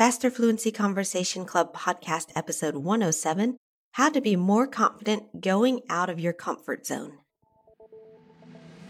Faster Fluency Conversation Club podcast episode 107 How to Be More Confident Going Out of Your Comfort Zone.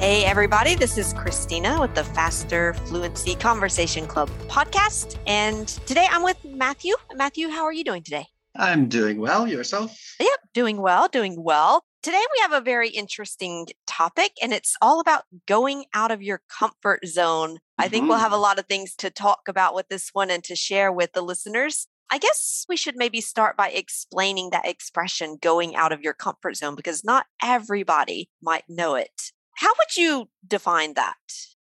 Hey, everybody, this is Christina with the Faster Fluency Conversation Club podcast. And today I'm with Matthew. Matthew, how are you doing today? I'm doing well. Yourself? Yep, doing well, doing well. Today we have a very interesting topic, and it's all about going out of your comfort zone. I think we'll have a Mhm. lot of things to talk about with this one and to share with the listeners. I guess we should maybe start by explaining that expression, going out of your comfort zone, because not everybody might know it. How would you define that?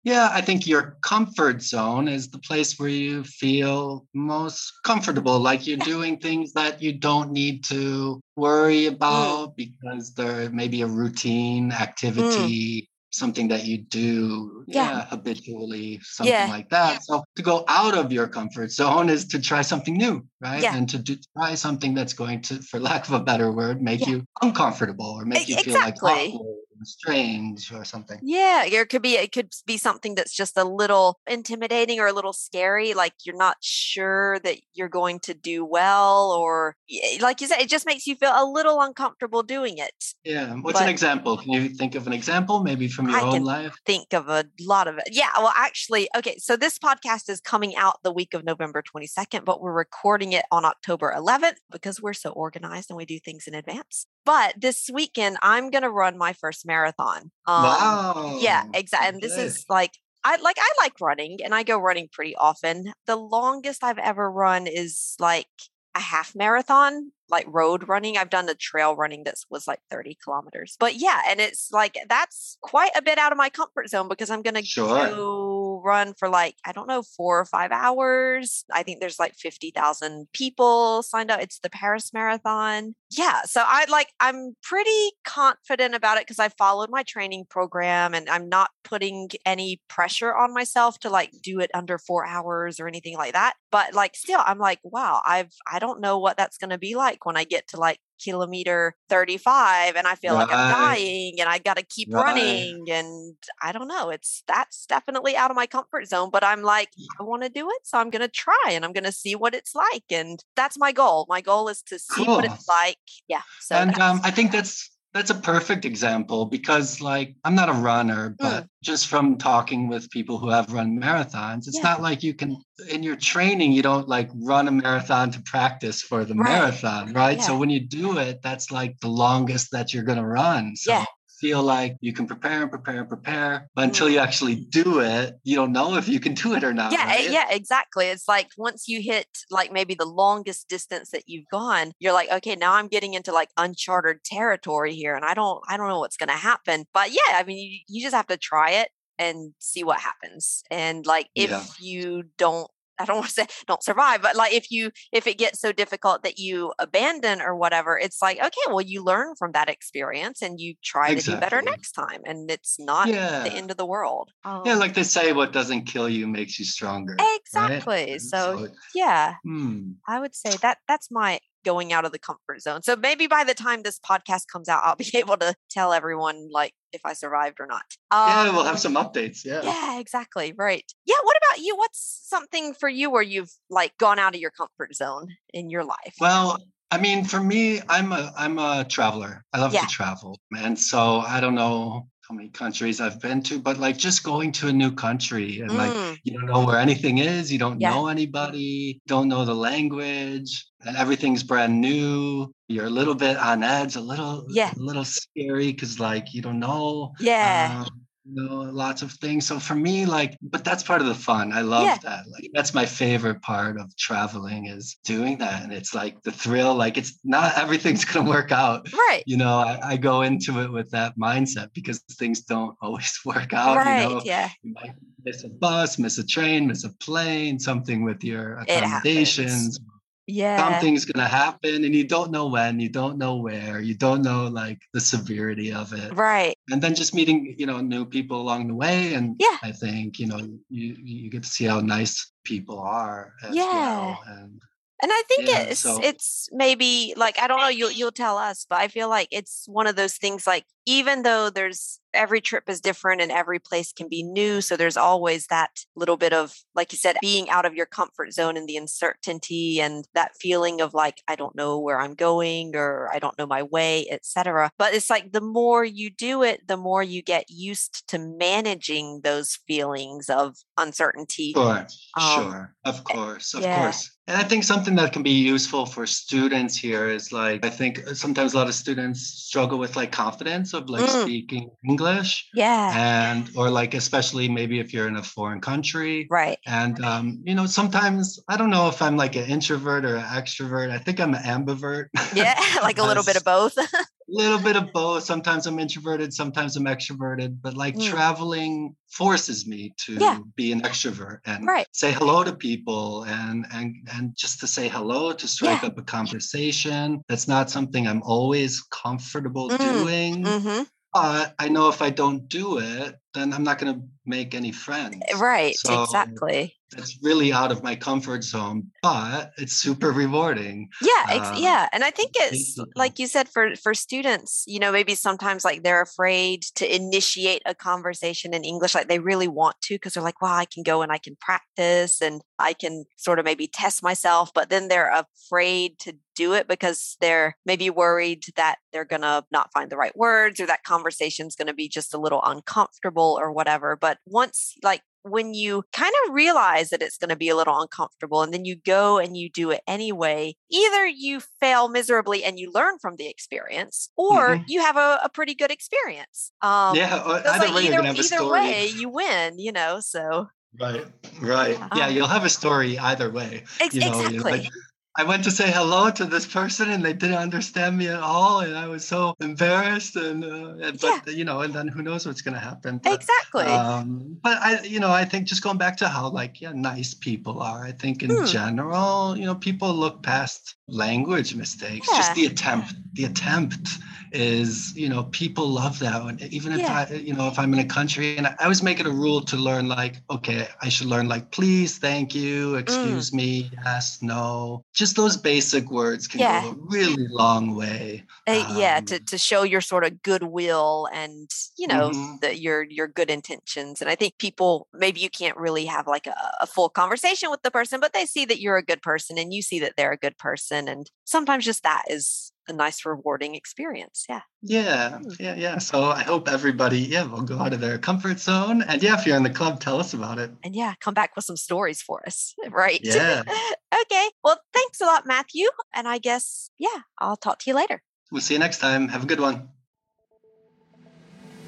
Yeah, I think your comfort zone is the place where you feel most comfortable, like you're doing things that you don't need to worry Mm. about because they're maybe a routine activity, something that you do, Yeah. yeah, habitually, something Yeah. like that. So to go out of your comfort zone is to try something new, right? Yeah. And to do, try something that's going to, for lack of a better word, make Yeah. you uncomfortable or make E- you feel like awkward strange or something. Yeah, it could be it could be something that's just a little intimidating or a little scary like you're not sure that you're going to do well or like you said it just makes you feel a little uncomfortable doing it. Yeah. What's But- an example? Can you think of an example, maybe from your I own can life? Think of a lot of it. Yeah, well actually, okay, so this podcast is coming out the week of November 22nd, but we're recording it on October 11th because we're so organized and we do things in advance. But this weekend I'm going to run my first marathon. Um, wow. Yeah, exactly. And this is like I like I like running and I go running pretty often. The longest I've ever run is like a half marathon, like road running. I've done the trail running that was like 30 kilometers. But yeah, and it's like that's quite a bit out of my comfort zone because I'm gonna Sure. go run for like, I don't know, four or five hours. I think there's like 50,000 people signed up. It's the Paris Marathon. Yeah. So I like, I'm pretty confident about it because I followed my training program and I'm not putting any pressure on myself to like do it under four hours or anything like that. But like, still, I'm like, wow, I've, I don't know what that's going to be like when I get to like kilometer 35 and I feel like I'm dying and I got to keep Right. running and I don't know it's that's definitely out of my comfort zone but I'm like I want to do it so I'm going to try and I'm going to see what it's like and that's my goal my goal is to see what it's like yeah so and um, I think that's that's a perfect example because like I'm not a runner, Mm. but just from talking with people who have run marathons, it's Yeah. not like you can in your training you don't like run a marathon to practice for the Right. marathon, right? Yeah. So when you do it, that's like the longest that you're gonna run. So Yeah. Feel like you can prepare and prepare and prepare, but until you mm-hmm. actually do it, you don't know if you can do it or not. yeah right? yeah exactly it's like once you hit like maybe the longest distance that you've gone you're like okay now i'm getting into like uncharted territory here and i don't i don't know what's going to happen but yeah i mean you, you just have to try it and see what happens and like if Yeah. you don't I don't want to say don't survive, but like if you if it gets so difficult that you abandon or whatever, it's like okay, well you learn from that experience and you try to do better next time, and it's not Yeah. the end of the world. Yeah, Um, like they say, what doesn't kill you makes you stronger. right? exactly. So yeah, hmm. I would say that that's my going out of the comfort zone. So maybe by the time this podcast comes out, I'll be able to tell everyone like if I survived or not. yeah, we'll Um, have some updates. Yeah. Yeah, exactly. Right. Yeah. What about you? What's something for you where you've like gone out of your comfort zone in your life? Well, I mean, for me, I'm a I'm a traveler. I love Yeah. to travel, and so I don't know how many countries I've been to, but like just going to a new country and like Mm, you don't know where anything is, you don't Yeah. know anybody, don't know the language, and everything's brand new. You're a little bit on edge, a little Yeah. a little scary because like you don't know. yeah. Um, you know, lots of things. So for me, like, but that's part of the fun. I love Yeah. that. Like, that's my favorite part of traveling is doing that. And it's like the thrill, like, it's not everything's going to work out. Right. You know, I, I go into it with that mindset because things don't always work out. right. You know, Yeah. you might miss a bus, miss a train, miss a plane, something with your accommodations. Yeah. Something's gonna happen, and you don't know when, you don't know where, you don't know like the severity of it. Right. And then just meeting, you know, new people along the way, and Yeah. I think you know you you get to see how nice people are as Yeah. well. And And I think Yeah, it's so- it's maybe like I don't know you'll you'll tell us, but I feel like it's one of those things like even though there's every trip is different and every place can be new, so there's always that little bit of like you said being out of your comfort zone and the uncertainty and that feeling of like I don't know where I'm going or I don't know my way, etc. But it's like the more you do it, the more you get used to managing those feelings of uncertainty. sure, Um, sure, of course, of yeah. course. And I think something that can be useful for students here is like I think sometimes a lot of students struggle with like confidence of like Mm. speaking English. Yeah. and or like especially maybe if you're in a foreign country Right. and um, you know sometimes i don't know if i'm like an introvert or an extrovert i think i'm an ambivert Yeah, like a little bit of both. a little bit of both sometimes i'm introverted sometimes i'm extroverted but like Mm. traveling forces me to Yeah. be an extrovert and Right. say hello to people and and and just to say hello to strike up a conversation that's not something i'm always comfortable Mm. doing hmm but I know if I don't do it, then I'm not going to make any friends. Right. So- exactly. It's really out of my comfort zone, but it's super rewarding. Yeah. Ex- uh, yeah. And I think it's like you said for for students, you know, maybe sometimes like they're afraid to initiate a conversation in English, like they really want to, because they're like, well, I can go and I can practice and I can sort of maybe test myself, but then they're afraid to do it because they're maybe worried that they're gonna not find the right words or that conversation's gonna be just a little uncomfortable or whatever. But once like when you kind of realize that it's going to be a little uncomfortable and then you go and you do it anyway, either you fail miserably and you learn from the experience or Mhm. you have a, a pretty good experience. Um, yeah, either like either, have a either way, you win, you know, so Right, right. yeah, Um, you'll have a story either way. ex- You know, exactly. like, I went to say hello to this person and they didn't understand me at all, and I was so embarrassed. And uh, but you know, and then who knows what's going to happen? But, exactly. Um, but I, you know, I think just going back to how like yeah, nice people are. I think in Hmm. general, you know, people look past language mistakes. Yeah. Just the attempt. The attempt is, you know, people love that. And even if Yeah. I, you know, if I'm in a country and I, always make it a rule to learn like, okay, I should learn like please, thank you, excuse me, yes, no. Just those basic words can Yeah. go a really long way. Uh, yeah, to, um, to show your sort of goodwill and you know Mhm. the, your your good intentions. And I think people maybe you can't really have like a, a full conversation with the person, but they see that you're a good person and you see that they're a good person. And sometimes just that is a nice, rewarding experience. Yeah. Yeah, Hmm. yeah, yeah. So I hope everybody, yeah, will go out of their comfort zone. And yeah, if you're in the club, tell us about it. And yeah, come back with some stories for us. Right. Yeah. okay. Well, thanks a lot, Matthew. And I guess, yeah, I'll talk to you later. We'll see you next time. Have a good one.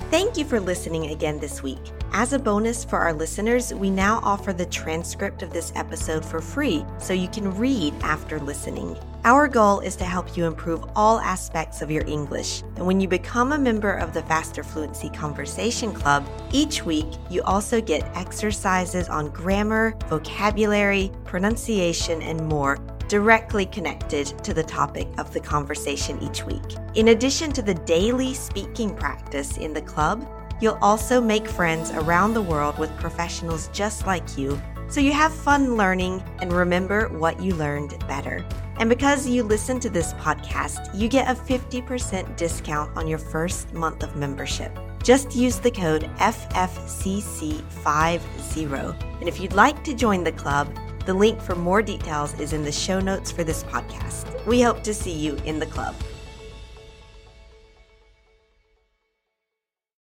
Thank you for listening again this week. As a bonus for our listeners, we now offer the transcript of this episode for free so you can read after listening. Our goal is to help you improve all aspects of your English. And when you become a member of the Faster Fluency Conversation Club, each week you also get exercises on grammar, vocabulary, pronunciation, and more directly connected to the topic of the conversation each week. In addition to the daily speaking practice in the club, you'll also make friends around the world with professionals just like you, so you have fun learning and remember what you learned better. And because you listen to this podcast, you get a 50% discount on your first month of membership. Just use the code FFCC50. And if you'd like to join the club, the link for more details is in the show notes for this podcast. We hope to see you in the club.